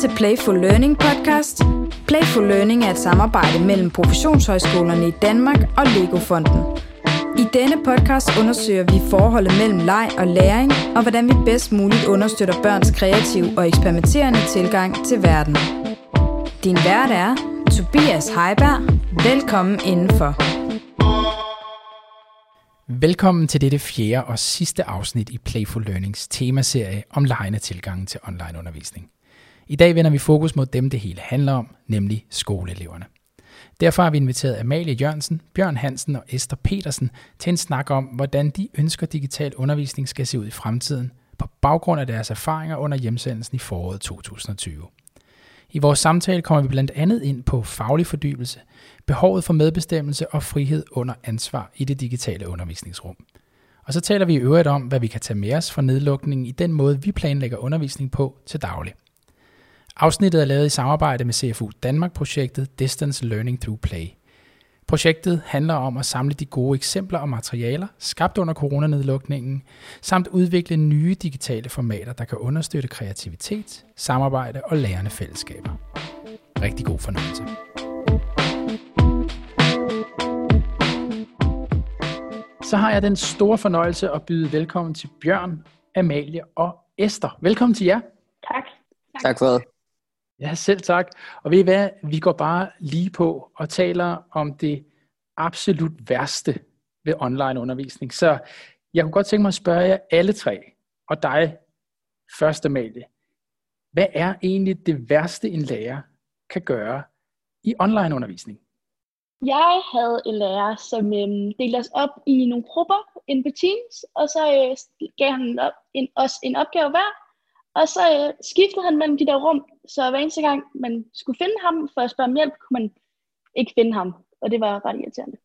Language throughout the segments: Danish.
til Playful Learning podcast. Playful Learning er et samarbejde mellem professionshøjskolerne i Danmark og Lego-fonden. I denne podcast undersøger vi forholdet mellem leg og læring, og hvordan vi bedst muligt understøtter børns kreative og eksperimenterende tilgang til verden. Din vært er Tobias Heiberg. Velkommen indenfor. Velkommen til dette fjerde og sidste afsnit i Playful Learnings temaserie om lejende tilgangen til onlineundervisning. I dag vender vi fokus mod dem, det hele handler om, nemlig skoleeleverne. Derfor har vi inviteret Amalie Jørgensen, Bjørn Hansen og Esther Petersen til en snak om, hvordan de ønsker digital undervisning skal se ud i fremtiden, på baggrund af deres erfaringer under hjemsendelsen i foråret 2020. I vores samtale kommer vi blandt andet ind på faglig fordybelse, behovet for medbestemmelse og frihed under ansvar i det digitale undervisningsrum. Og så taler vi i øvrigt om, hvad vi kan tage med os fra nedlukningen i den måde, vi planlægger undervisning på til daglig. Afsnittet er lavet i samarbejde med CFU Danmark-projektet Distance Learning Through Play. Projektet handler om at samle de gode eksempler og materialer, skabt under coronanedlukningen, samt udvikle nye digitale formater, der kan understøtte kreativitet, samarbejde og lærende fællesskaber. Rigtig god fornøjelse. Så har jeg den store fornøjelse at byde velkommen til Bjørn, Amalie og Esther. Velkommen til jer. Tak. Tak, tak for det. Ja, selv tak. Og ved I hvad, vi går bare lige på og taler om det absolut værste ved online undervisning. Så jeg kunne godt tænke mig at spørge jer alle tre, og dig først, Amalie. Hvad er egentlig det værste, en lærer kan gøre i online undervisning? Jeg havde en lærer, som øhm, delte os op i nogle grupper inde på Teams, og så øh, gav han op, en, os en opgave hver, og så øh, skiftede han mellem de der rum, så hver eneste gang man skulle finde ham for at spørge om hjælp, kunne man ikke finde ham, og det var ret irriterende.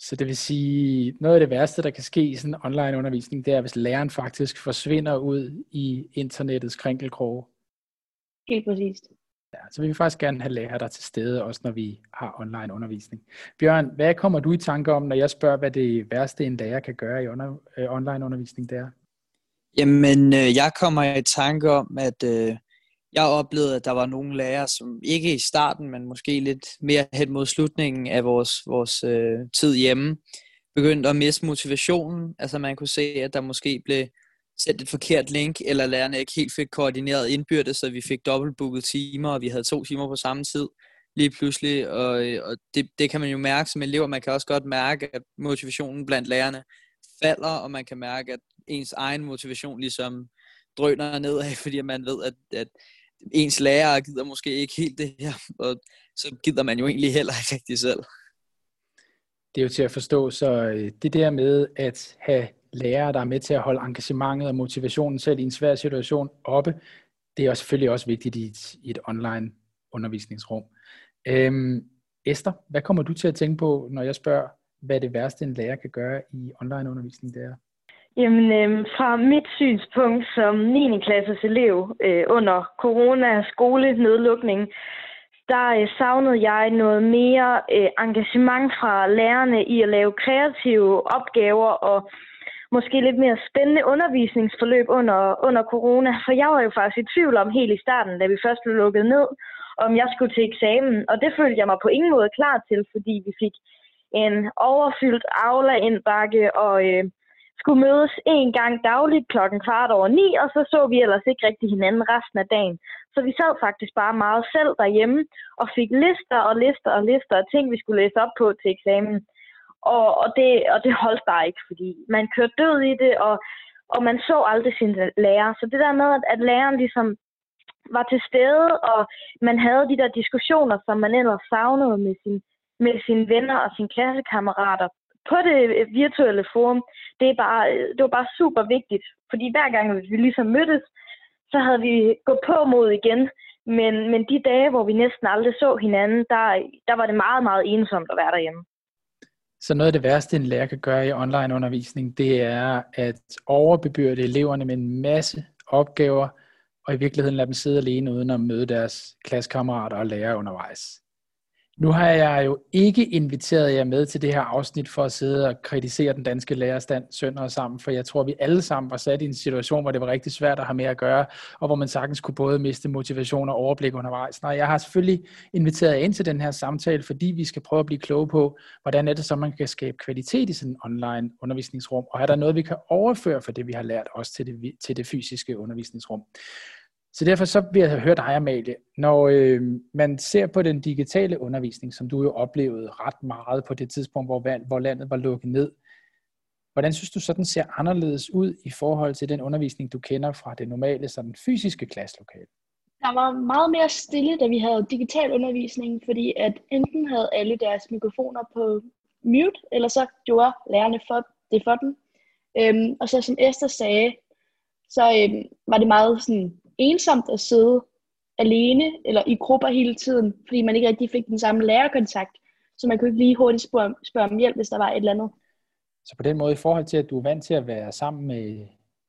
Så det vil sige, noget af det værste, der kan ske i sådan en online undervisning, det er, hvis læreren faktisk forsvinder ud i internettets krænkelkroge. Helt præcist. Ja, så vi vil faktisk gerne have lærere der til stede, også når vi har online undervisning. Bjørn, hvad kommer du i tanke om, når jeg spørger, hvad det værste en lærer kan gøre i under, øh, online undervisning der? Jamen, øh, jeg kommer i tanke om, at øh, jeg oplevede, at der var nogle lærere, som ikke i starten, men måske lidt mere hen mod slutningen af vores, vores øh, tid hjemme, begyndte at miste motivationen. Altså man kunne se, at der måske blev sendt et forkert link, eller lærerne ikke helt fik koordineret indbyrdes, så vi fik dobbeltbooket timer, og vi havde to timer på samme tid lige pludselig. Og, øh, og det, det kan man jo mærke som elever. Man kan også godt mærke, at motivationen blandt lærerne falder, og man kan mærke, at ens egen motivation ligesom drøner nedad, fordi man ved, at, at ens lærer gider måske ikke helt det her, og så gider man jo egentlig heller ikke rigtig selv. Det er jo til at forstå, så øh, det der med at have lærere, der er med til at holde engagementet og motivationen selv i en svær situation oppe, det er også selvfølgelig også vigtigt i et, i et online undervisningsrum. Øhm, Esther, hvad kommer du til at tænke på, når jeg spørger, hvad det værste en lærer kan gøre i online undervisning det er? Jamen, øh, fra mit synspunkt som 9. klasses elev øh, under corona skolenedlukning, der øh, savnede jeg noget mere øh, engagement fra lærerne i at lave kreative opgaver og måske lidt mere spændende undervisningsforløb under, under corona. For jeg var jo faktisk i tvivl om helt i starten, da vi først blev lukket ned, om jeg skulle til eksamen. Og det følte jeg mig på ingen måde klar til, fordi vi fik en overfyldt aula indbakke og øh, skulle mødes en gang dagligt klokken kvart over ni, og så så vi ellers ikke rigtig hinanden resten af dagen. Så vi sad faktisk bare meget selv derhjemme og fik lister og lister og lister af ting, vi skulle læse op på til eksamen. Og, og, det, og det holdt bare ikke, fordi man kørte død i det, og, og man så aldrig sin lærer. Så det der med, at, at læreren ligesom var til stede, og man havde de der diskussioner, som man ellers savnede med, sin, med sine venner og sine klassekammerater på det øh, virtuelle forum, det, er bare, øh, det var bare super vigtigt. Fordi hver gang vi ligesom mødtes, så havde vi gået på mod igen. Men, men de dage, hvor vi næsten aldrig så hinanden, der, der var det meget, meget ensomt at være derhjemme. Så noget af det værste, en lærer kan gøre i online undervisning, det er at overbebyrde eleverne med en masse opgaver, og i virkeligheden lade dem sidde alene uden at møde deres klassekammerater og lærere undervejs. Nu har jeg jo ikke inviteret jer med til det her afsnit for at sidde og kritisere den danske lærerstand sønder og sammen, for jeg tror, vi alle sammen var sat i en situation, hvor det var rigtig svært at have med at gøre, og hvor man sagtens kunne både miste motivation og overblik undervejs. Nej, jeg har selvfølgelig inviteret jer ind til den her samtale, fordi vi skal prøve at blive kloge på, hvordan er det så, man kan skabe kvalitet i sådan en online undervisningsrum, og er der noget, vi kan overføre for det, vi har lært os til det, til det fysiske undervisningsrum. Så derfor så vil jeg høre dig, Amalie. Når øh, man ser på den digitale undervisning, som du jo oplevede ret meget på det tidspunkt, hvor, hvor landet var lukket ned, hvordan synes du så, den ser anderledes ud i forhold til den undervisning, du kender fra det normale, sådan fysiske klasselokale? Der var meget mere stille, da vi havde digital undervisning, fordi at enten havde alle deres mikrofoner på mute, eller så gjorde lærerne for, det for dem. Øhm, og så som Esther sagde, så øhm, var det meget sådan ensomt at sidde alene eller i grupper hele tiden, fordi man ikke rigtig fik den samme lærerkontakt, så man kunne ikke lige hurtigt spørge, spørge om hjælp, hvis der var et eller andet. Så på den måde, i forhold til, at du er vant til at være sammen med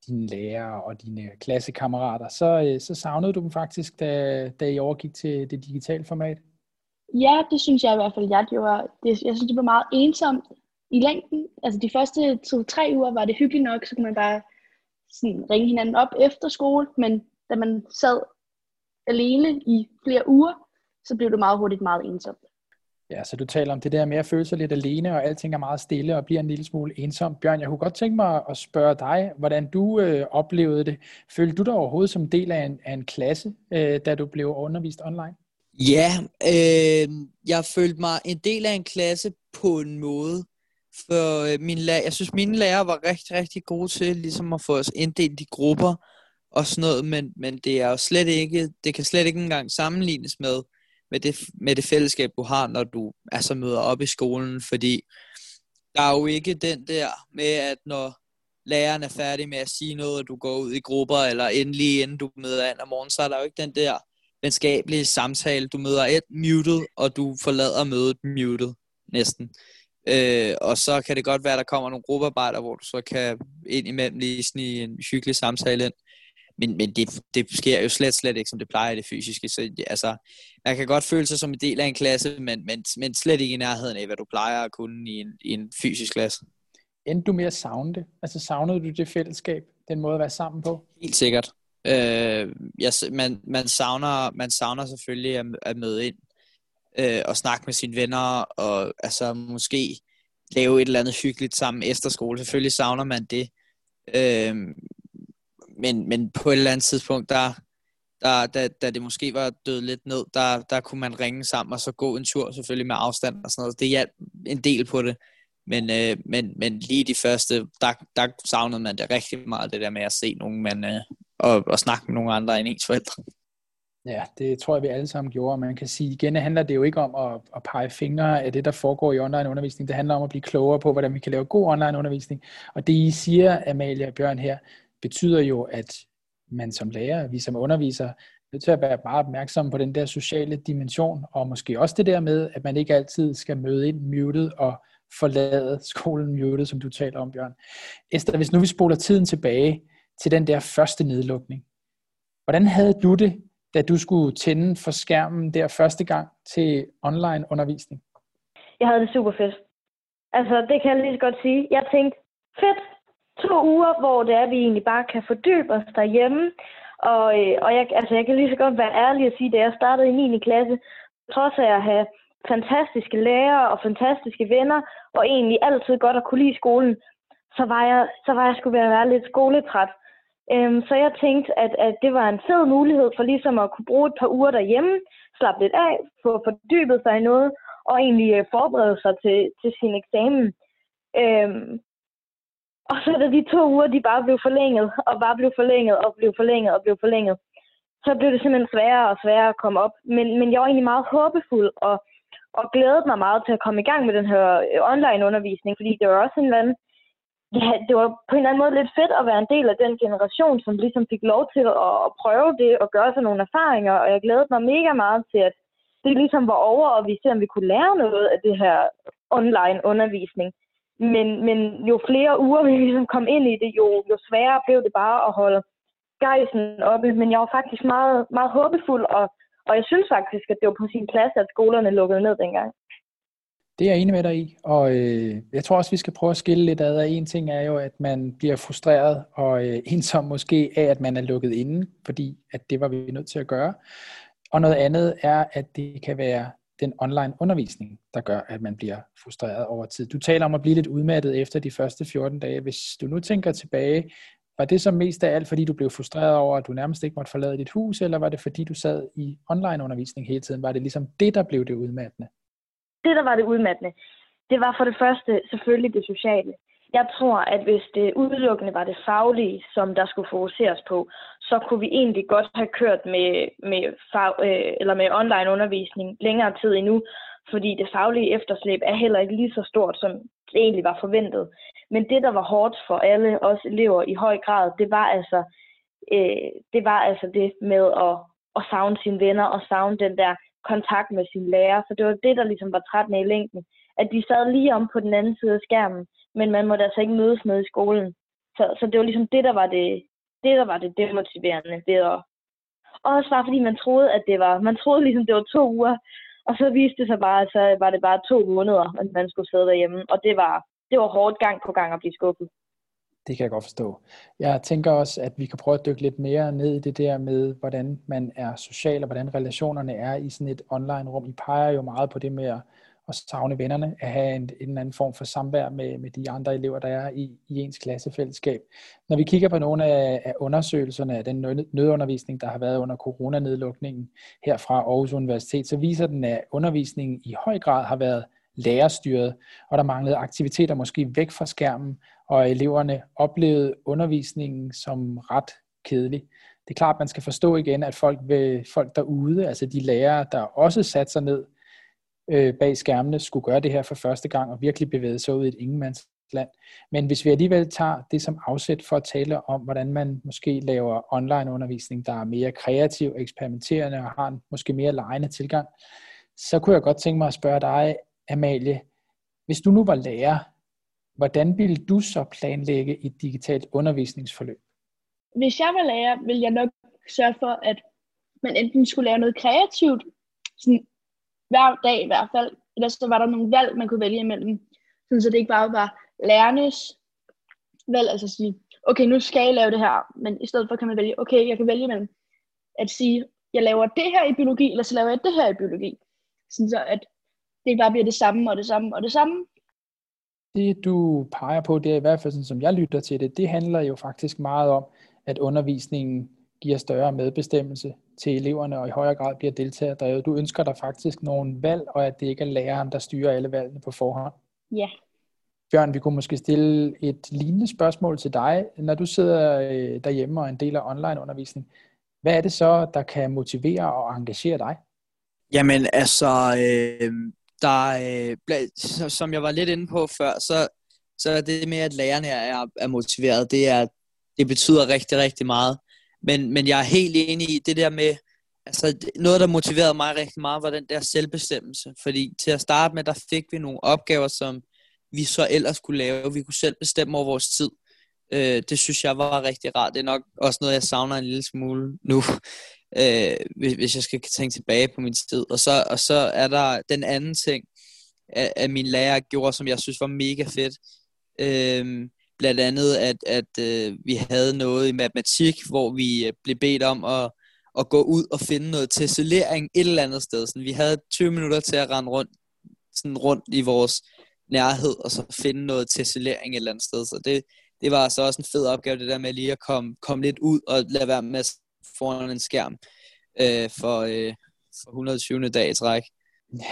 dine lærere og dine klassekammerater, så, øh, så savnede du dem faktisk, da, da I overgik til det digitale format? Ja, det synes jeg i hvert fald, jeg gjorde. Det, jeg synes, det var meget ensomt i længden. Altså de første to-tre uger var det hyggeligt nok, så kunne man bare sådan ringe hinanden op efter skole, men da man sad alene i flere uger, så blev det meget hurtigt meget ensomt. Ja, så du taler om det der med at føle sig lidt alene, og alting er meget stille og bliver en lille smule ensom. Bjørn, jeg kunne godt tænke mig at spørge dig, hvordan du øh, oplevede det. Følte du dig overhovedet som del af en, af en klasse, øh, da du blev undervist online? Ja, øh, jeg følte mig en del af en klasse på en måde. For øh, min lærer, jeg synes, mine lærere var rigtig, rigtig gode til ligesom at få os inddelt i grupper og sådan noget, men, men det er jo slet ikke, det kan slet ikke engang sammenlignes med, med det, med det fællesskab, du har, når du altså møder op i skolen, fordi der er jo ikke den der med, at når læreren er færdig med at sige noget, og du går ud i grupper, eller endelig inden du møder an om morgenen, så er der jo ikke den der venskabelige samtale. Du møder et muted, og du forlader mødet muted næsten. Øh, og så kan det godt være, at der kommer nogle gruppearbejder, hvor du så kan ind imellem lige snige en hyggelig samtale ind men, men det, det sker jo slet, slet ikke, som det plejer i det fysiske. Så altså, man kan godt føle sig som en del af en klasse, men, men, men slet ikke i nærheden af, hvad du plejer at kunne i en, i en fysisk klasse. Endte du med at savne det? Altså savnede du det fællesskab, den måde at være sammen på? Helt sikkert. Øh, jeg, man, man, savner, man savner selvfølgelig at, at møde ind øh, og snakke med sine venner, og altså måske lave et eller andet hyggeligt sammen efter skole. Selvfølgelig savner man det. Øh, men, men på et eller andet tidspunkt, der, der, da, da det måske var død lidt ned, der, der kunne man ringe sammen og så gå en tur, selvfølgelig med afstand og sådan noget. Det hjalp en del på det. Men, øh, men, men lige de første, der, der savnede man det rigtig meget, det der med at se nogen, man, øh, og, og snakke med nogle andre end ens forældre. Ja, det tror jeg, vi alle sammen gjorde. Man kan sige, igen handler det jo ikke om at, at pege fingre af det, der foregår i online undervisning. Det handler om at blive klogere på, hvordan vi kan lave god online undervisning. Og det I siger, Amalie og Bjørn her, betyder jo, at man som lærer, vi som underviser, er nødt til at være meget opmærksom på den der sociale dimension, og måske også det der med, at man ikke altid skal møde ind muted og forlade skolen muted, som du taler om, Bjørn. Esther, hvis nu vi spoler tiden tilbage til den der første nedlukning, hvordan havde du det, da du skulle tænde for skærmen der første gang til online undervisning? Jeg havde det super fedt. Altså, det kan jeg lige så godt sige. Jeg tænkte, fedt, to uger, hvor det er, at vi egentlig bare kan fordybe os derhjemme. Og, øh, og jeg, altså, jeg kan lige så godt være ærlig at sige, at da jeg startede i 9. klasse, trods af at have fantastiske lærere og fantastiske venner, og egentlig altid godt at kunne lide skolen, så var jeg, så var jeg skulle være, være lidt skoletræt. Øhm, så jeg tænkte, at, at det var en fed mulighed for ligesom at kunne bruge et par uger derhjemme, slappe lidt af, få fordybet sig i noget, og egentlig øh, forberede sig til, til sin eksamen. Øhm, og så da de to uger, de bare blev forlænget, og bare blev forlænget, og blev forlænget, og blev forlænget, så blev det simpelthen sværere og sværere at komme op. Men, men jeg var egentlig meget håbefuld, og, og glædede mig meget til at komme i gang med den her øh, online undervisning, fordi det var også en eller anden, ja, det var på en eller anden måde lidt fedt at være en del af den generation, som ligesom fik lov til at, at prøve det og gøre sig nogle erfaringer, og jeg glædede mig mega meget til, at det ligesom var over, og vi ser, om vi kunne lære noget af det her online undervisning. Men, men jo flere uger vi ligesom kom ind i det, jo, jo sværere blev det bare at holde gejsen oppe. Men jeg var faktisk meget, meget håbefuld og, Og jeg synes faktisk, at det var på sin plads, at skolerne lukkede ned dengang. Det er jeg enig med dig i, og øh, jeg tror også, vi skal prøve at skille lidt ad. En ting er jo, at man bliver frustreret og øh, ensom måske af, at man er lukket inde, fordi at det var vi nødt til at gøre. Og noget andet er, at det kan være den online undervisning, der gør, at man bliver frustreret over tid. Du taler om at blive lidt udmattet efter de første 14 dage. Hvis du nu tænker tilbage, var det så mest af alt, fordi du blev frustreret over, at du nærmest ikke måtte forlade dit hus, eller var det fordi, du sad i online undervisning hele tiden? Var det ligesom det, der blev det udmattende? Det, der var det udmattende, det var for det første selvfølgelig det sociale. Jeg tror, at hvis det udelukkende var det faglige, som der skulle fokuseres på, så kunne vi egentlig godt have kørt med, med, fag, øh, eller med online undervisning længere tid endnu, fordi det faglige efterslæb er heller ikke lige så stort, som det egentlig var forventet. Men det, der var hårdt for alle os elever i høj grad, det var altså, øh, det, var altså det med at, at savne sine venner og savne den der kontakt med sine lærer. Så det var det, der ligesom var trættende i længden. At de sad lige om på den anden side af skærmen, men man måtte altså ikke mødes med i skolen. Så, så det var ligesom det, der var det, det, der var det demotiverende ved at... Og også bare fordi man troede, at det var... Man troede ligesom, det var to uger, og så viste det sig bare, at så var det bare to måneder, at man skulle sidde derhjemme. Og det var, det var hårdt gang på gang at blive skuffet. Det kan jeg godt forstå. Jeg tænker også, at vi kan prøve at dykke lidt mere ned i det der med, hvordan man er social, og hvordan relationerne er i sådan et online-rum. I peger jo meget på det med at at savne vennerne, at have en, en anden form for samvær med, med de andre elever, der er i, i ens klassefællesskab. Når vi kigger på nogle af, af undersøgelserne af den nødundervisning, der har været under coronanedlukningen her fra Aarhus Universitet, så viser den, at undervisningen i høj grad har været lærerstyret, og der manglede aktiviteter måske væk fra skærmen, og eleverne oplevede undervisningen som ret kedelig. Det er klart, at man skal forstå igen, at folk, vil, folk derude, altså de lærere, der også satte sig ned øh, bag skærmene skulle gøre det her for første gang og virkelig bevæge sig ud i et ingenmandsland. Men hvis vi alligevel tager det som afsæt for at tale om, hvordan man måske laver online undervisning, der er mere kreativ, eksperimenterende og har en måske mere lejende tilgang, så kunne jeg godt tænke mig at spørge dig, Amalie, hvis du nu var lærer, hvordan ville du så planlægge et digitalt undervisningsforløb? Hvis jeg var lærer, ville jeg nok sørge for, at man enten skulle lave noget kreativt, sådan hver dag i hvert fald. Ellers så var der nogle valg, man kunne vælge imellem. Sådan, så det ikke bare var lærernes valg, altså at sige, okay, nu skal jeg lave det her, men i stedet for kan man vælge, okay, jeg kan vælge mellem at sige, jeg laver det her i biologi, eller så laver jeg det her i biologi. Sådan så, at det ikke bare bliver det samme og det samme og det samme. Det du peger på, det er i hvert fald sådan, som jeg lytter til det, det handler jo faktisk meget om, at undervisningen giver større medbestemmelse til eleverne og i højere grad bliver deltagerdrevet. Du ønsker dig faktisk nogle valg, og at det ikke er læreren, der styrer alle valgene på forhånd. Ja. Bjørn, vi kunne måske stille et lignende spørgsmål til dig. Når du sidder øh, derhjemme og er en del af online-undervisning, hvad er det så, der kan motivere og engagere dig? Jamen altså, øh, der, øh, som jeg var lidt inde på før, så, så er det med, at lærerne er, er motiveret, det, er, det betyder rigtig, rigtig meget. Men, men jeg er helt enig i det der med, altså noget, der motiverede mig rigtig meget, var den der selvbestemmelse. Fordi til at starte med, der fik vi nogle opgaver, som vi så ellers kunne lave. Vi kunne selv bestemme over vores tid. Øh, det synes jeg var rigtig rart. Det er nok også noget, jeg savner en lille smule nu, øh, hvis jeg skal tænke tilbage på min tid. Og så, og så er der den anden ting, at, at min lærer gjorde, som jeg synes var mega fedt. Øh, blandt andet, at, at øh, vi havde noget i matematik, hvor vi øh, blev bedt om at, at gå ud og finde noget tessellering et eller andet sted. Sådan, vi havde 20 minutter til at rende rundt, sådan rundt i vores nærhed, og så finde noget tessellering et eller andet sted. Så det, det var så også en fed opgave, det der med lige at komme, komme lidt ud og lade være med foran en skærm øh, for, øh, for 120. dag i træk.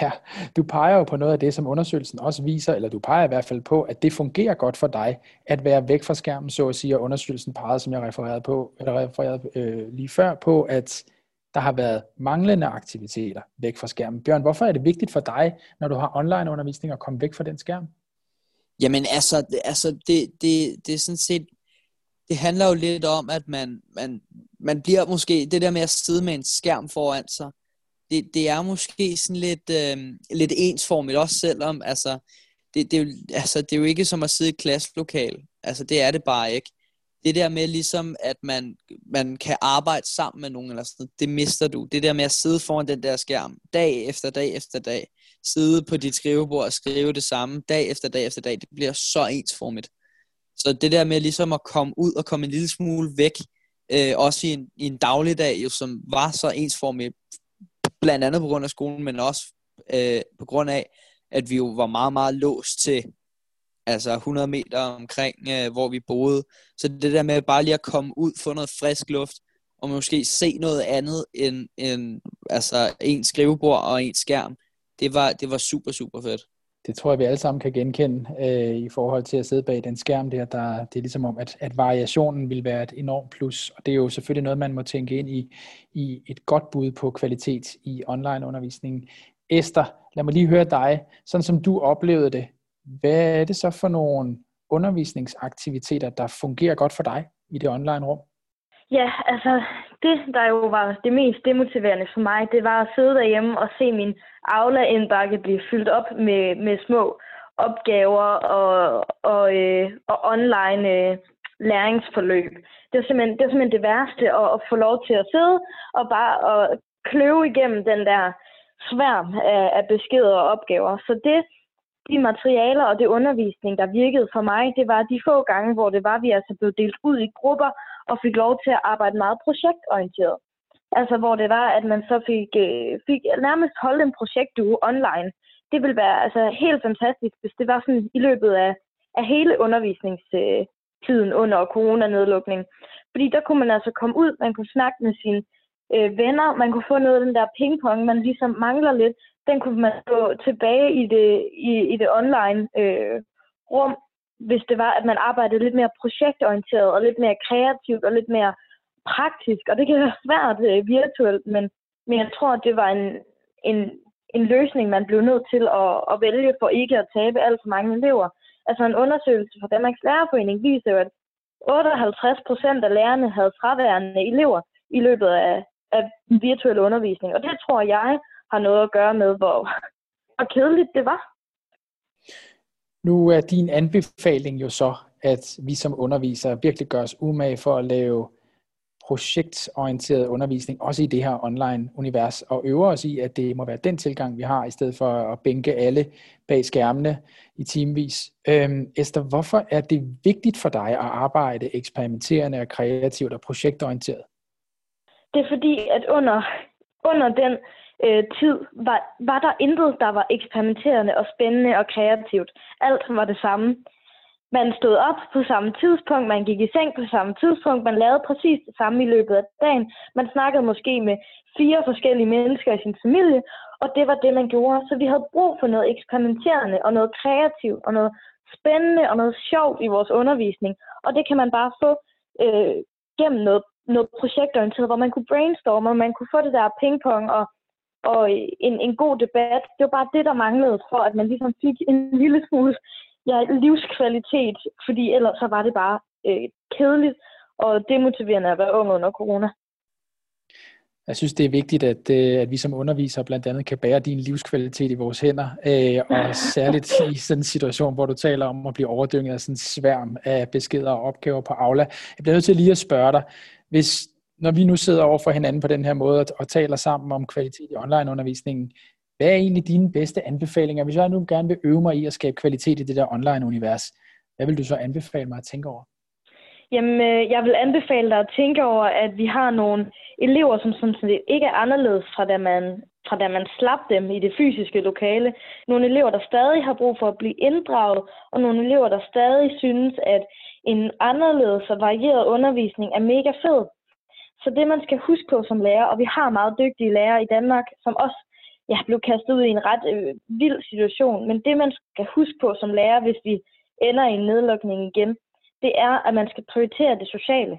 Ja, du peger jo på noget af det, som undersøgelsen også viser, eller du peger i hvert fald på, at det fungerer godt for dig at være væk fra skærmen, så at sige, og undersøgelsen pegede, som jeg refererede på, eller refererede øh, lige før på, at der har været manglende aktiviteter væk fra skærmen. Bjørn, hvorfor er det vigtigt for dig, når du har online undervisning, at komme væk fra den skærm? Jamen altså, altså det, det, det er sådan set, det handler jo lidt om, at man, man, man bliver måske, det der med at sidde med en skærm foran sig, det, det er måske sådan lidt, øh, lidt ensformigt, også selvom, altså det, det, er altså, det er jo ikke som at sidde i et klasselokal. Altså, det er det bare ikke. det der med ligesom, at man, man kan arbejde sammen med nogen, eller sådan det mister du. Det der med at sidde foran den der skærm, dag efter dag efter dag, sidde på dit skrivebord og skrive det samme, dag efter dag efter dag, det bliver så ensformigt. Så det der med ligesom at komme ud og komme en lille smule væk, øh, også i en, i en dagligdag, jo, som var så ensformigt, blandt andet på grund af skolen, men også øh, på grund af, at vi jo var meget, meget låst til altså 100 meter omkring, øh, hvor vi boede. Så det der med bare lige at komme ud, få noget frisk luft, og måske se noget andet end, end altså en skrivebord og en skærm, det var, det var super, super fedt. Det tror jeg, vi alle sammen kan genkende øh, i forhold til at sidde bag den skærm der. der det er ligesom om, at, at variationen vil være et enormt plus, og det er jo selvfølgelig noget, man må tænke ind i, i et godt bud på kvalitet i online undervisningen. Esther, lad mig lige høre dig, sådan som du oplevede det. Hvad er det så for nogle undervisningsaktiviteter, der fungerer godt for dig i det online rum? Ja, altså det, der jo var det mest demotiverende for mig, det var at sidde derhjemme og se min Aula-indbakke blive fyldt op med, med små opgaver og, og, øh, og online øh, læringsforløb. Det var, simpelthen, det var simpelthen det værste at, at få lov til at sidde og bare at kløve igennem den der sværm af, af beskeder og opgaver. Så det, de materialer og det undervisning, der virkede for mig, det var de få gange, hvor det var, vi altså blev delt ud i grupper og fik lov til at arbejde meget projektorienteret. Altså hvor det var, at man så fik, øh, fik nærmest holdt en projektuge online. Det ville være altså, helt fantastisk, hvis det var sådan i løbet af, af hele undervisningstiden under coronanedlukning. Fordi der kunne man altså komme ud, man kunne snakke med sine øh, venner, man kunne få noget af den der pingpong, man ligesom mangler lidt, den kunne man gå tilbage i det, i, i det online øh, rum, hvis det var, at man arbejdede lidt mere projektorienteret og lidt mere kreativt og lidt mere praktisk. Og det kan være svært øh, virtuelt, men, men jeg tror, at det var en, en, en løsning, man blev nødt til at, at vælge for ikke at tabe alt for mange elever. Altså en undersøgelse fra Danmarks Lærerforening viser jo, at 58 procent af lærerne havde fraværende elever i løbet af, af virtuel undervisning. Og det tror jeg har noget at gøre med, hvor, hvor kedeligt det var. Nu er din anbefaling jo så, at vi som undervisere virkelig gør os umage for at lave projektorienteret undervisning, også i det her online-univers, og øver os i, at det må være den tilgang, vi har, i stedet for at bænke alle bag skærmene i timevis. Øhm, Esther, hvorfor er det vigtigt for dig at arbejde eksperimenterende og kreativt og projektorienteret? Det er fordi, at under, under den øh, tid var, var der intet, der var eksperimenterende og spændende og kreativt. Alt var det samme. Man stod op på samme tidspunkt, man gik i seng på samme tidspunkt, man lavede præcis det samme i løbet af dagen. Man snakkede måske med fire forskellige mennesker i sin familie, og det var det, man gjorde. Så vi havde brug for noget eksperimenterende og noget kreativt og noget spændende og noget sjovt i vores undervisning. Og det kan man bare få øh, gennem noget, noget projektorienteret, hvor man kunne brainstorme, og man kunne få det der pingpong og og en, en god debat. Det var bare det, der manglede for, at man ligesom fik en lille smule ja, livskvalitet, fordi ellers så var det bare øh, kedeligt og demotiverende at være ung under corona. Jeg synes, det er vigtigt, at, øh, at vi som undervisere blandt andet kan bære din livskvalitet i vores hænder, øh, og særligt i sådan en situation, hvor du taler om at blive overdynget af sådan en sværm af beskeder og opgaver på Aula. Jeg bliver nødt til lige at spørge dig, hvis når vi nu sidder over for hinanden på den her måde og, og taler sammen om kvalitet i onlineundervisningen, hvad er egentlig dine bedste anbefalinger? Hvis jeg nu gerne vil øve mig i at skabe kvalitet i det der online-univers, hvad vil du så anbefale mig at tænke over? Jamen, øh, jeg vil anbefale dig at tænke over, at vi har nogle elever, som sådan set ikke er anderledes fra da man, fra da man slap dem i det fysiske lokale. Nogle elever, der stadig har brug for at blive inddraget, og nogle elever, der stadig synes, at en anderledes og varieret undervisning er mega fed. Så det, man skal huske på som lærer, og vi har meget dygtige lærere i Danmark, som også ja, blev kastet ud i en ret øh, vild situation, men det, man skal huske på som lærer, hvis vi ender i en nedlukning igen, det er, at man skal prioritere det sociale.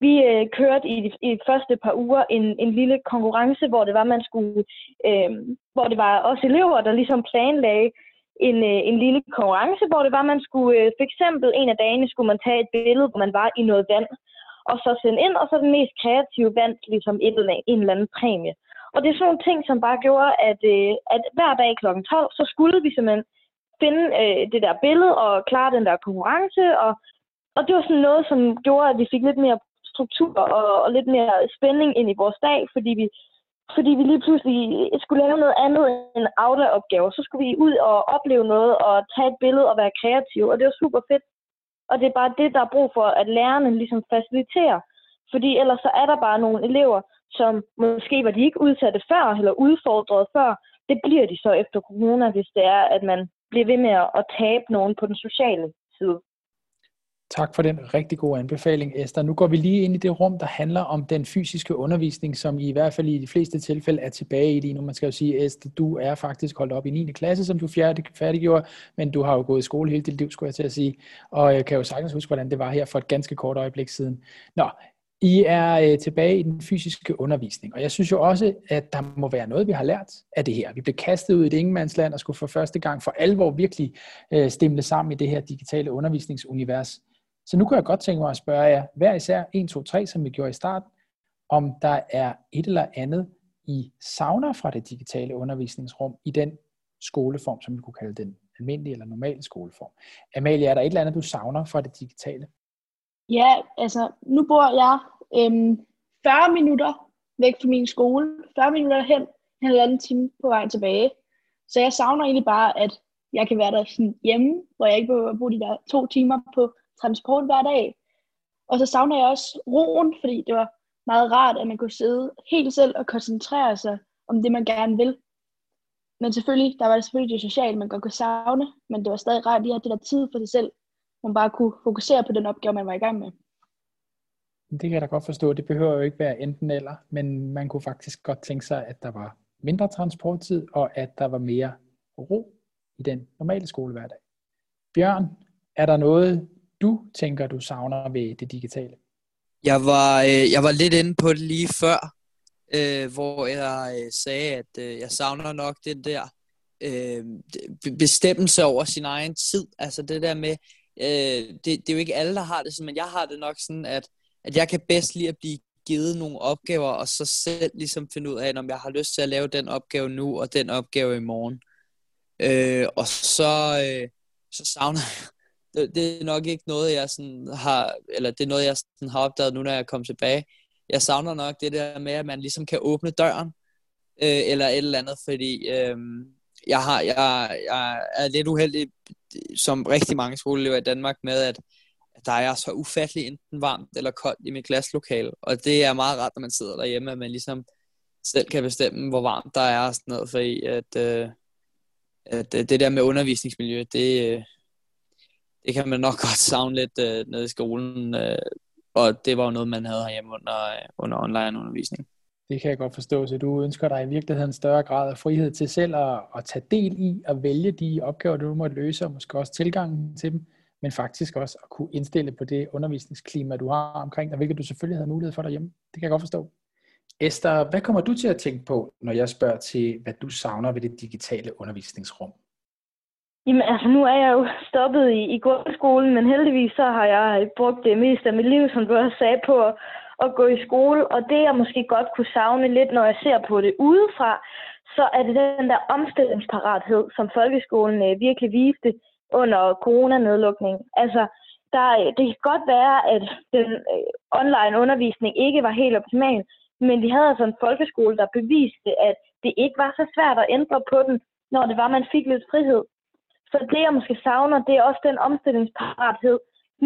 Vi øh, kørte i de, i de første par uger en, en lille konkurrence, hvor det var, man skulle, øh, hvor det var også elever, der ligesom planlagde en, øh, en lille konkurrence, hvor det var, man skulle, øh, for eksempel en af dagene skulle man tage et billede, hvor man var i noget vand, og så sende ind, og så den mest kreative vandt ligesom et eller andet, en eller anden præmie. Og det er sådan nogle ting, som bare gjorde, at, øh, at hver dag kl. 12, så skulle vi simpelthen finde øh, det der billede og klare den der konkurrence, og og det var sådan noget, som gjorde, at vi fik lidt mere struktur og, og lidt mere spænding ind i vores dag, fordi vi, fordi vi lige pludselig skulle lave noget andet end Aula-opgaver. Så skulle vi ud og opleve noget og tage et billede og være kreative, og det var super fedt. Og det er bare det, der er brug for, at lærerne ligesom faciliterer. Fordi ellers så er der bare nogle elever, som måske var de ikke udsatte før, eller udfordret før. Det bliver de så efter corona, hvis det er, at man bliver ved med at tabe nogen på den sociale side. Tak for den rigtig gode anbefaling, Esther. Nu går vi lige ind i det rum, der handler om den fysiske undervisning, som I, i hvert fald i de fleste tilfælde er tilbage i lige nu. Man skal jo sige, Esther, du er faktisk holdt op i 9. klasse, som du færdiggjorde, men du har jo gået i skole hele dit liv, skulle jeg til at sige, og jeg kan jo sagtens huske, hvordan det var her for et ganske kort øjeblik siden. Nå, I er øh, tilbage i den fysiske undervisning, og jeg synes jo også, at der må være noget, vi har lært af det her. Vi blev kastet ud i et ingenmandsland og skulle for første gang for alvor virkelig øh, stemle sammen i det her digitale undervisningsunivers. Så nu kunne jeg godt tænke mig at spørge jer, hver især 1, 2, 3, som vi gjorde i starten, om der er et eller andet, I savner fra det digitale undervisningsrum i den skoleform, som vi kunne kalde den almindelige eller normale skoleform. Amalie, er der et eller andet, du savner fra det digitale? Ja, altså nu bor jeg øhm, 40 minutter væk fra min skole, 40 minutter hen, en halvanden time på vej tilbage. Så jeg savner egentlig bare, at jeg kan være der sådan hjemme, hvor jeg ikke behøver at bruge de der to timer på transport hver dag. Og så savner jeg også roen, fordi det var meget rart, at man kunne sidde helt selv og koncentrere sig om det, man gerne vil. Men selvfølgelig, der var det selvfølgelig det sociale, man godt kunne savne, men det var stadig rart lige at have det der tid for sig selv, hvor man bare kunne fokusere på den opgave, man var i gang med. Det kan jeg da godt forstå. Det behøver jo ikke være enten eller, men man kunne faktisk godt tænke sig, at der var mindre transporttid, og at der var mere ro i den normale skolehverdag. Bjørn, er der noget, du tænker, du savner ved det digitale? Jeg var, øh, jeg var lidt inde på det lige før, øh, hvor jeg øh, sagde, at øh, jeg savner nok den der øh, bestemmelse over sin egen tid. Altså det der med, øh, det, det er jo ikke alle, der har det sådan, men jeg har det nok sådan, at, at jeg kan bedst lide at blive givet nogle opgaver, og så selv ligesom finde ud af, om jeg har lyst til at lave den opgave nu, og den opgave i morgen. Øh, og så, øh, så savner jeg det, det er nok ikke noget, jeg sådan har, eller det er noget, jeg sådan har opdaget nu, når jeg kommer tilbage. Jeg savner nok det der med, at man ligesom kan åbne døren, øh, eller et eller andet, fordi øh, jeg, har, jeg, jeg er lidt uheldig, som rigtig mange skoleelever i Danmark, med, at, at der er så ufattelig enten varmt eller koldt i mit klasselokale, og det er meget rart, når man sidder derhjemme, at man ligesom selv kan bestemme, hvor varmt der er og sådan noget, fordi at, øh, at øh, det der med undervisningsmiljø, det, øh, det kan man nok godt savne lidt øh, nede i skolen, øh, og det var jo noget, man havde herhjemme under, øh, under online undervisning. Det kan jeg godt forstå, så du ønsker dig i virkeligheden større grad af frihed til selv at, at tage del i at vælge de opgaver, du måtte løse, og måske også tilgangen til dem, men faktisk også at kunne indstille på det undervisningsklima, du har omkring dig, hvilket du selvfølgelig havde mulighed for derhjemme. Det kan jeg godt forstå. Esther, hvad kommer du til at tænke på, når jeg spørger til, hvad du savner ved det digitale undervisningsrum? Jamen altså, nu er jeg jo stoppet i, i grundskolen, men heldigvis så har jeg brugt det meste af mit liv, som du også sagde, på at, at gå i skole. Og det jeg måske godt kunne savne lidt, når jeg ser på det udefra, så er det den der omstillingsparathed, som folkeskolen øh, virkelig viste under coronanedlukningen. Altså, der, det kan godt være, at den øh, online undervisning ikke var helt optimal, men vi havde altså en folkeskole, der beviste, at det ikke var så svært at ændre på den, når det var, man fik lidt frihed. Så det, jeg måske savner, det er også den omstillingsparathed,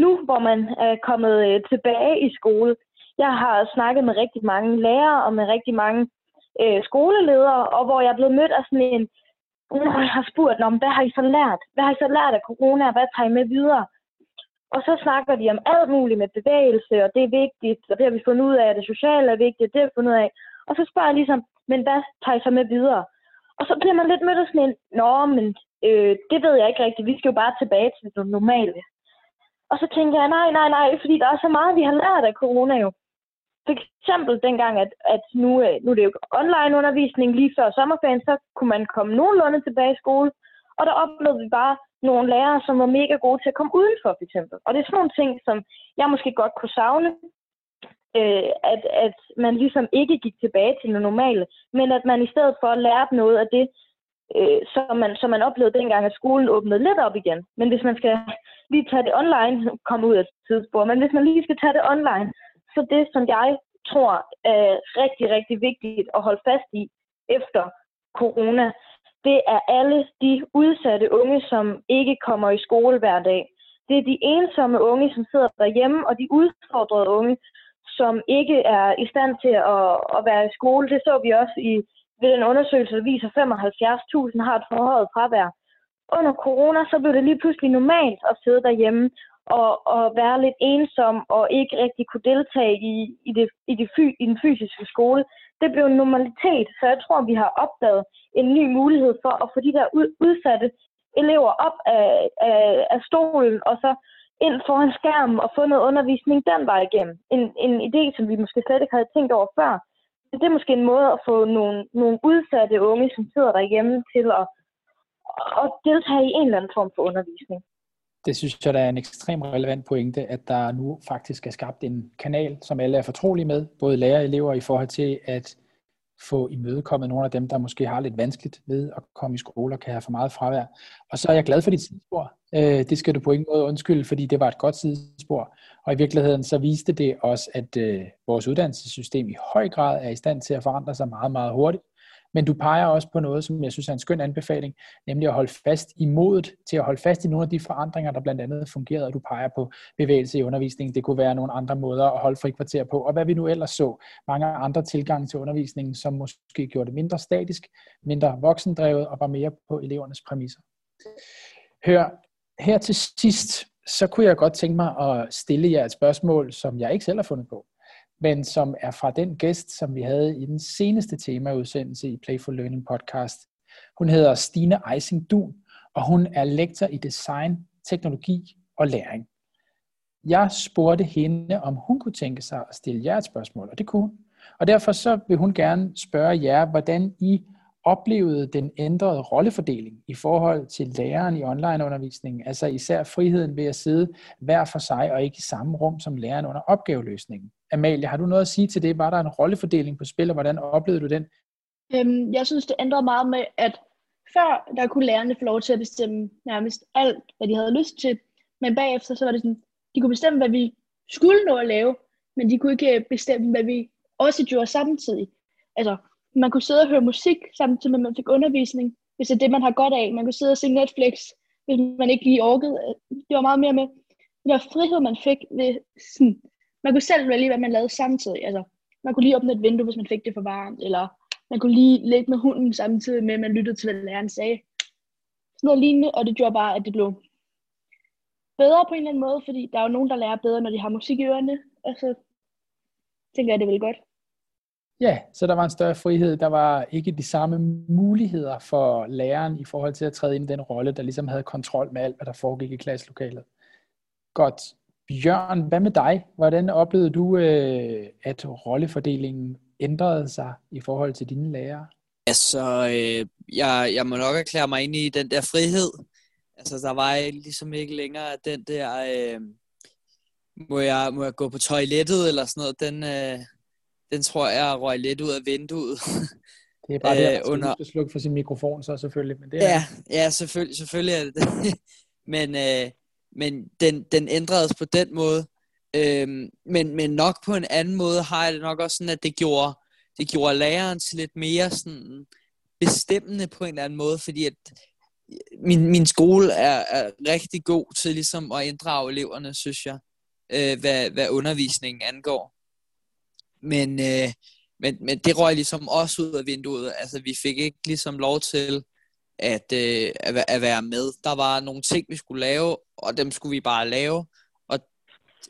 nu hvor man er kommet øh, tilbage i skole. Jeg har snakket med rigtig mange lærere og med rigtig mange øh, skoleledere, og hvor jeg er blevet mødt af sådan en, hvor jeg har spurgt, om, hvad har I så lært? Hvad har I så lært af corona? Hvad tager I med videre? Og så snakker de om alt muligt med bevægelse, og det er vigtigt, og det har vi fundet ud af, at det sociale er vigtigt, det har vi fundet ud af. Og så spørger jeg ligesom, men hvad tager I så med videre? Og så bliver man lidt mødt af sådan en, nå, men øh, det ved jeg ikke rigtigt, vi skal jo bare tilbage til det normale. Og så tænker jeg, nej, nej, nej, fordi der er så meget, vi har lært af corona jo. For eksempel dengang, at, at nu, øh, nu er det jo online undervisning lige før sommerferien, så kunne man komme nogenlunde tilbage i skole. Og der oplevede vi bare nogle lærere, som var mega gode til at komme udenfor, for eksempel. Og det er sådan nogle ting, som jeg måske godt kunne savne, øh, at, at man ligesom ikke gik tilbage til det normale, men at man i stedet for lærte noget af det, øh, som, man, som man oplevede dengang, at skolen åbnede lidt op igen. Men hvis man skal lige tage det online, komme ud af tidsspor, men hvis man lige skal tage det online, så det, som jeg tror er rigtig, rigtig vigtigt at holde fast i efter corona, det er alle de udsatte unge, som ikke kommer i skole hver dag. Det er de ensomme unge, som sidder derhjemme, og de udfordrede unge, som ikke er i stand til at, at være i skole. Det så vi også i ved en undersøgelse, der viser, at 75.000 har et forhøjet fravær. Under corona, så blev det lige pludselig normalt at sidde derhjemme og, og være lidt ensom og ikke rigtig kunne deltage i, i, det, i, det fy, i den fysiske skole. Det blev en normalitet, så jeg tror, vi har opdaget en ny mulighed for at få de der udsatte elever op af, af, af stolen, og så ind foran skærmen og få noget undervisning den vej igennem. En, en idé, som vi måske slet ikke havde tænkt over før. Det er måske en måde at få nogle, nogle udsatte unge, som sidder derhjemme, til at, at deltage i en eller anden form for undervisning. Det synes jeg, der er en ekstremt relevant pointe, at der nu faktisk er skabt en kanal, som alle er fortrolige med, både lærere og elever, i forhold til at få imødekommet nogle af dem, der måske har lidt vanskeligt ved at komme i skole og kan have for meget fravær. Og så er jeg glad for dit sidespor. Øh, det skal du på ingen måde undskylde, fordi det var et godt sidespor. Og i virkeligheden så viste det også, at øh, vores uddannelsessystem i høj grad er i stand til at forandre sig meget, meget hurtigt. Men du peger også på noget, som jeg synes er en skøn anbefaling, nemlig at holde fast i modet til at holde fast i nogle af de forandringer, der blandt andet fungerede, og du peger på bevægelse i undervisningen. Det kunne være nogle andre måder at holde frikvarter på, og hvad vi nu ellers så. Mange andre tilgange til undervisningen, som måske gjorde det mindre statisk, mindre voksendrevet og var mere på elevernes præmisser. Hør, her til sidst, så kunne jeg godt tænke mig at stille jer et spørgsmål, som jeg ikke selv har fundet på men som er fra den gæst, som vi havde i den seneste temaudsendelse i Playful Learning podcast. Hun hedder Stine Eising Dun, og hun er lektor i design, teknologi og læring. Jeg spurgte hende, om hun kunne tænke sig at stille jer et spørgsmål, og det kunne hun. Og derfor så vil hun gerne spørge jer, hvordan I oplevede den ændrede rollefordeling i forhold til læreren i onlineundervisningen, altså især friheden ved at sidde hver for sig og ikke i samme rum som læreren under opgaveløsningen. Amalie, har du noget at sige til det? Var der en rollefordeling på spil, og hvordan oplevede du den? Øhm, jeg synes, det ændrede meget med, at før der kunne lærerne få lov til at bestemme nærmest alt, hvad de havde lyst til, men bagefter så var det sådan, de kunne bestemme, hvad vi skulle nå at lave, men de kunne ikke bestemme, hvad vi også gjorde samtidig. Altså, man kunne sidde og høre musik, samtidig med, at man fik undervisning, hvis det er det, man har godt af. Man kunne sidde og se Netflix, hvis man ikke lige orkede. Det var meget mere med den der frihed, man fik ved sådan, man kunne selv vælge, hvad man lavede samtidig. Altså, man kunne lige åbne et vindue, hvis man fik det for varmt, eller man kunne lige ligge med hunden samtidig med, at man lyttede til, hvad læreren sagde. Sådan noget lignende, og det gjorde bare, at det blev bedre på en eller anden måde, fordi der er jo nogen, der lærer bedre, når de har musik i ørerne, og så tænker jeg, det vil godt. Ja, så der var en større frihed. Der var ikke de samme muligheder for læreren i forhold til at træde ind i den rolle, der ligesom havde kontrol med alt, hvad der foregik i klasselokalet. Godt. Bjørn, hvad med dig? Hvordan oplevede du, øh, at rollefordelingen ændrede sig i forhold til dine lærere? Altså, øh, jeg, jeg må nok erklære mig ind i den der frihed. Altså, der var ligesom ikke længere den der, øh, må, jeg, må jeg gå på toilettet eller sådan noget, den, øh, den tror jeg røg lidt ud af vinduet. Det er bare det, at man under... skal slukke for sin mikrofon så selvfølgelig. Men det er... Ja, ja selvfølgelig, selvfølgelig er det det. men, øh, men den, den ændredes på den måde. Øhm, men, men nok på en anden måde har jeg det nok også sådan, at det gjorde, det gjorde læreren til lidt mere sådan bestemmende på en eller anden måde, fordi at min, min skole er, er rigtig god til ligesom at inddrage eleverne, synes jeg, øh, hvad, hvad undervisningen angår. Men, øh, men, men det røg ligesom også ud af vinduet. Altså, vi fik ikke ligesom lov til at, øh, at, at være med. Der var nogle ting, vi skulle lave, og dem skulle vi bare lave. Og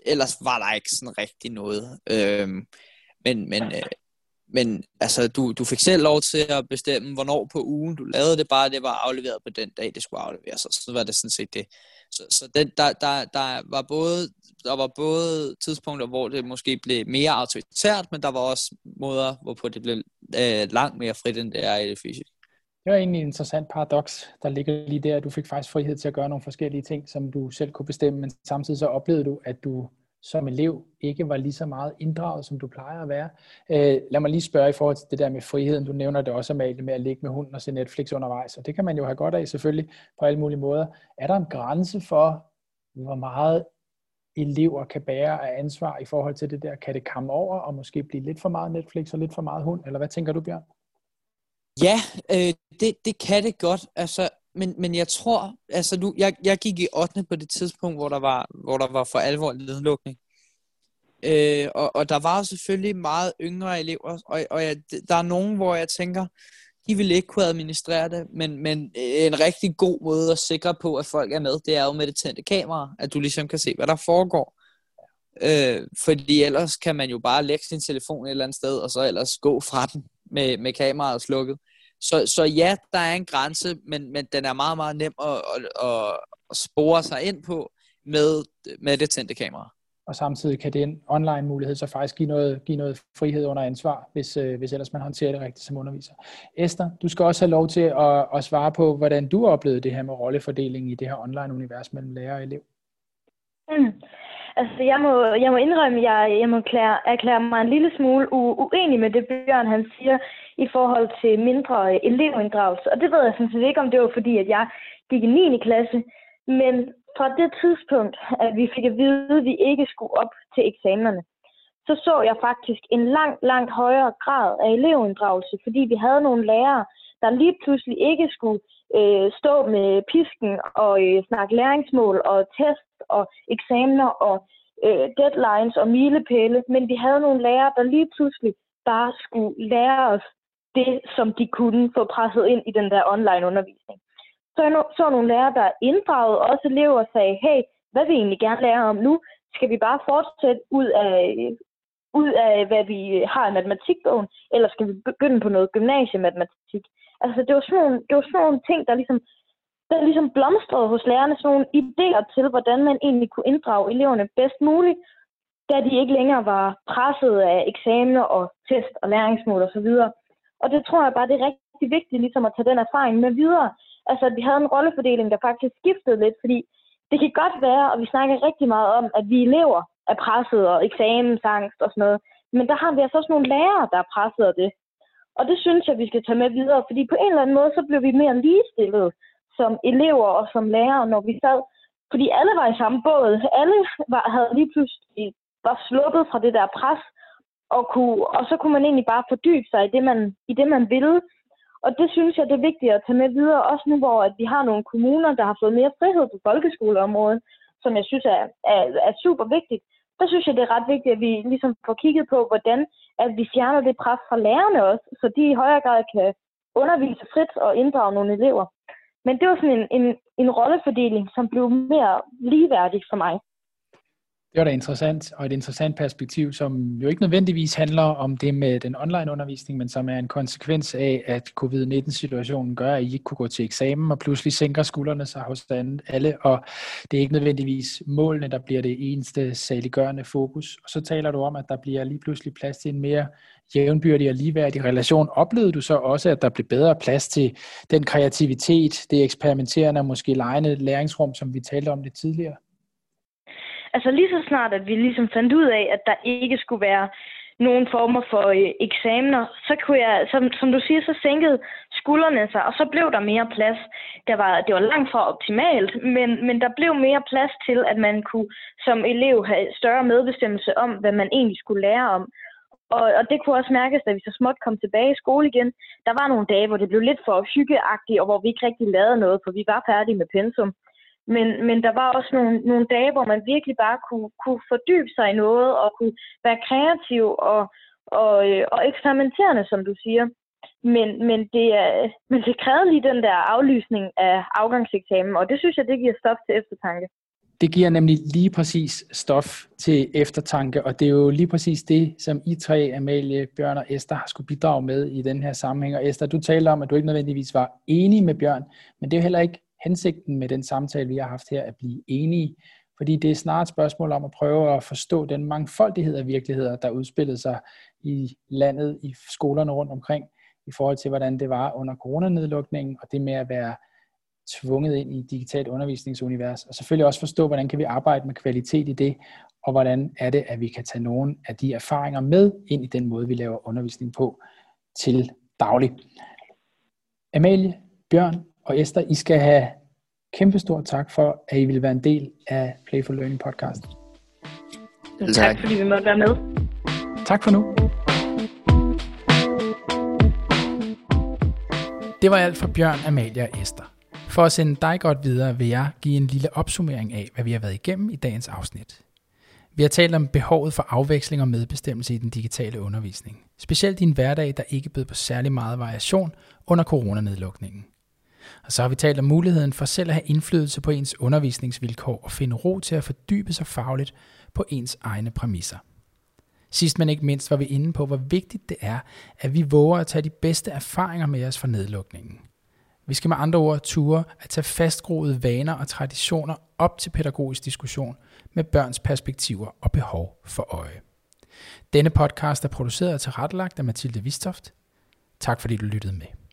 ellers var der ikke sådan rigtig noget. Øh, men, men, øh, men altså, du, du fik selv lov til at bestemme, hvornår på ugen du lavede det, bare det var afleveret på den dag, det skulle afleveres, og så var det sådan set det. Så, så den, der, der, der, var både, der var både tidspunkter, hvor det måske blev mere autoritært, men der var også måder, hvorpå det blev øh, langt mere frit, end det er i det fysiske. Det var egentlig en interessant paradoks, der ligger lige der. Du fik faktisk frihed til at gøre nogle forskellige ting, som du selv kunne bestemme, men samtidig så oplevede du, at du som elev ikke var lige så meget inddraget, som du plejer at være. Øh, lad mig lige spørge i forhold til det der med friheden. Du nævner det også, Amalie, med at ligge med hunden og se Netflix undervejs, og det kan man jo have godt af selvfølgelig på alle mulige måder. Er der en grænse for, hvor meget elever kan bære af ansvar i forhold til det der? Kan det komme over og måske blive lidt for meget Netflix og lidt for meget hund? Eller hvad tænker du, Bjørn? Ja, øh, det, det kan det godt. Altså, men, men jeg tror, altså nu, jeg, jeg gik i 8. på det tidspunkt, hvor der var, hvor der var for alvor nedlukning. Øh, og, og der var selvfølgelig meget yngre elever, og, og jeg, der er nogen, hvor jeg tænker, de vil ikke kunne administrere det, men, men øh, en rigtig god måde at sikre på, at folk er med, det er jo med det tændte kamera, at du ligesom kan se, hvad der foregår. Øh, fordi ellers kan man jo bare lægge sin telefon et eller andet sted, og så ellers gå fra den med, med kameraet slukket. Så, så ja, der er en grænse, men, men den er meget, meget nem at, at, at, at spore sig ind på med, med det tændte kamera og samtidig kan den online mulighed så faktisk give noget, give noget frihed under ansvar, hvis, øh, hvis ellers man håndterer det rigtigt som underviser. Esther, du skal også have lov til at, at svare på, hvordan du oplevede det her med rollefordelingen i det her online-univers mellem lærer og elev. Mm. Altså, jeg må, jeg må indrømme, at jeg, jeg må erklære, erklære mig en lille smule u, uenig med det, Bjørn han siger, i forhold til mindre elevinddragelse. Og det ved jeg sådan set ikke, om det var fordi, at jeg gik i 9. klasse, men fra det tidspunkt, at vi fik at vide, at vi ikke skulle op til eksamenerne, så så jeg faktisk en langt, langt højere grad af elevinddragelse, fordi vi havde nogle lærere, der lige pludselig ikke skulle øh, stå med pisken og øh, snakke læringsmål og test og eksamener og øh, deadlines og milepæle, men vi havde nogle lærere, der lige pludselig bare skulle lære os det, som de kunne få presset ind i den der online undervisning. Så jeg så nogle lærere, der inddragede også elever og sagde, hey, hvad vil I egentlig gerne lære om nu? Skal vi bare fortsætte ud af, ud af hvad vi har i matematikbogen, eller skal vi begynde på noget gymnasiematematik? Altså, det var sådan nogle, det var sådan nogle ting, der ligesom, der ligesom blomstrede hos lærerne, sådan nogle idéer til, hvordan man egentlig kunne inddrage eleverne bedst muligt, da de ikke længere var presset af eksamener og test og læringsmål osv. Og, og det tror jeg bare, det er rigtig vigtigt ligesom at tage den erfaring med videre, Altså, at vi havde en rollefordeling, der faktisk skiftede lidt, fordi det kan godt være, og vi snakker rigtig meget om, at vi elever er presset og eksamensangst og sådan noget. Men der har vi altså også nogle lærere, der er presset af det. Og det synes jeg, vi skal tage med videre, fordi på en eller anden måde, så blev vi mere ligestillet som elever og som lærere, når vi sad. Fordi alle var i samme båd. Alle var, havde lige pludselig var sluppet fra det der pres, og, kunne, og så kunne man egentlig bare fordybe sig i det, man, i det, man ville. Og det synes jeg, det er vigtigt at tage med videre, også nu hvor at vi har nogle kommuner, der har fået mere frihed på folkeskoleområdet, som jeg synes er, er, er super vigtigt. Der synes jeg, det er ret vigtigt, at vi ligesom får kigget på, hvordan at vi fjerner det pres fra lærerne også, så de i højere grad kan undervise frit og inddrage nogle elever. Men det var sådan en, en, en rollefordeling, som blev mere ligeværdig for mig. Det var da interessant, og et interessant perspektiv, som jo ikke nødvendigvis handler om det med den online undervisning, men som er en konsekvens af, at covid-19-situationen gør, at I ikke kunne gå til eksamen, og pludselig sænker skuldrene sig hos alle, og det er ikke nødvendigvis målene, der bliver det eneste saliggørende fokus. Og så taler du om, at der bliver lige pludselig plads til en mere jævnbyrdig og ligeværdig relation. Oplevede du så også, at der blev bedre plads til den kreativitet, det eksperimenterende og måske lejende læringsrum, som vi talte om det tidligere? Altså lige så snart, at vi ligesom fandt ud af, at der ikke skulle være nogen former for øh, eksamener, så kunne jeg, som, som du siger, så sænkede skuldrene sig, og så blev der mere plads. Der var, det var langt fra optimalt, men, men der blev mere plads til, at man kunne som elev have større medbestemmelse om, hvad man egentlig skulle lære om. Og, og det kunne også mærkes, da vi så småt kom tilbage i skole igen. Der var nogle dage, hvor det blev lidt for hyggeagtigt, og hvor vi ikke rigtig lavede noget, for vi var færdige med pensum. Men, men der var også nogle, nogle dage, hvor man virkelig bare kunne, kunne fordybe sig i noget og kunne være kreativ og, og, øh, og eksperimenterende, som du siger. Men, men, det, er, men det krævede lige den der aflysning af afgangseksamen, og det synes jeg, det giver stof til eftertanke. Det giver nemlig lige præcis stof til eftertanke, og det er jo lige præcis det, som I tre, Amalie, Bjørn og Esther, har skulle bidrage med i den her sammenhæng. Og Esther, du taler om, at du ikke nødvendigvis var enig med Bjørn, men det er jo heller ikke hensigten med den samtale, vi har haft her, at blive enige. Fordi det er snart et spørgsmål om at prøve at forstå den mangfoldighed af virkeligheder, der udspillede sig i landet, i skolerne rundt omkring, i forhold til, hvordan det var under coronanedlukningen, og det med at være tvunget ind i digitalt undervisningsunivers, og selvfølgelig også forstå, hvordan kan vi arbejde med kvalitet i det, og hvordan er det, at vi kan tage nogle af de erfaringer med ind i den måde, vi laver undervisning på til daglig. Amalie, Bjørn og Esther, I skal have kæmpestor tak for, at I vil være en del af Playful Learning podcast. Tak, tak fordi vi måtte være med. Tak for nu. Det var alt for Bjørn, Amalie og Esther. For at sende dig godt videre, vil jeg give en lille opsummering af, hvad vi har været igennem i dagens afsnit. Vi har talt om behovet for afveksling og medbestemmelse i den digitale undervisning. Specielt i en hverdag, der ikke bød på særlig meget variation under coronanedlukningen. Og så har vi talt om muligheden for selv at have indflydelse på ens undervisningsvilkår og finde ro til at fordybe sig fagligt på ens egne præmisser. Sidst men ikke mindst var vi inde på, hvor vigtigt det er, at vi våger at tage de bedste erfaringer med os fra nedlukningen. Vi skal med andre ord ture at tage fastgroede vaner og traditioner op til pædagogisk diskussion med børns perspektiver og behov for øje. Denne podcast er produceret og tilrettelagt af Mathilde Vistoft. Tak fordi du lyttede med.